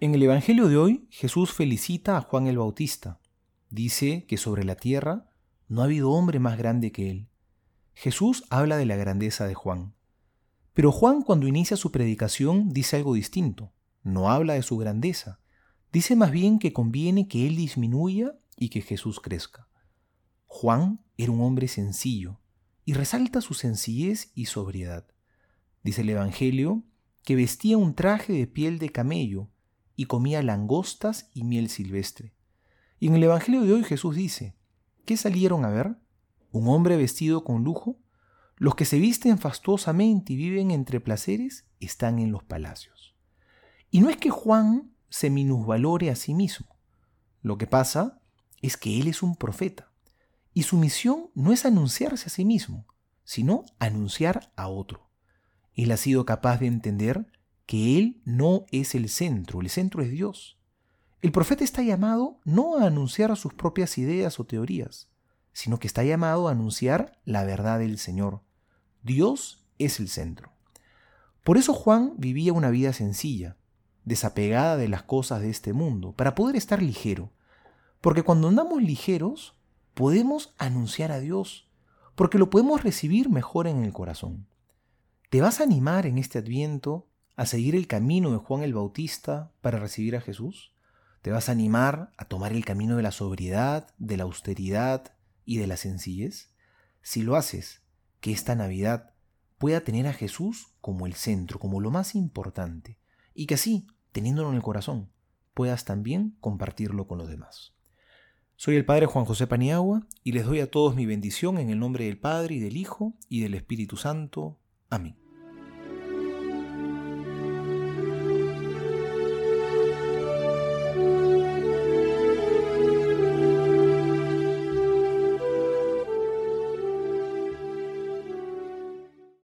Evangelio de hoy, Jesús felicita a Juan el Bautista. Dice que sobre la tierra no ha habido hombre más grande que él. Jesús habla de la grandeza de Juan. Pero Juan cuando inicia su predicación dice algo distinto. No habla de su grandeza. Dice más bien que conviene que él disminuya y que Jesús crezca. Juan era un hombre sencillo y resalta su sencillez y sobriedad. Dice el Evangelio que vestía un traje de piel de camello y comía langostas y miel silvestre. Y en el Evangelio de hoy Jesús dice, ¿qué salieron a ver? ¿Un hombre vestido con lujo? Los que se visten fastuosamente y viven entre placeres están en los palacios. Y no es que Juan se minusvalore a sí mismo. Lo que pasa es que él es un profeta. Y su misión no es anunciarse a sí mismo, sino anunciar a otro. Él ha sido capaz de entender que Él no es el centro, el centro es Dios. El profeta está llamado no a anunciar sus propias ideas o teorías, sino que está llamado a anunciar la verdad del Señor. Dios es el centro. Por eso Juan vivía una vida sencilla, desapegada de las cosas de este mundo, para poder estar ligero. Porque cuando andamos ligeros, podemos anunciar a Dios, porque lo podemos recibir mejor en el corazón. ¿Te vas a animar en este adviento a seguir el camino de Juan el Bautista para recibir a Jesús? ¿Te vas a animar a tomar el camino de la sobriedad, de la austeridad y de la sencillez? Si lo haces, que esta Navidad pueda tener a Jesús como el centro, como lo más importante, y que así, teniéndolo en el corazón, puedas también compartirlo con los demás. Soy el Padre Juan José Paniagua y les doy a todos mi bendición en el nombre del Padre y del Hijo y del Espíritu Santo. Amén.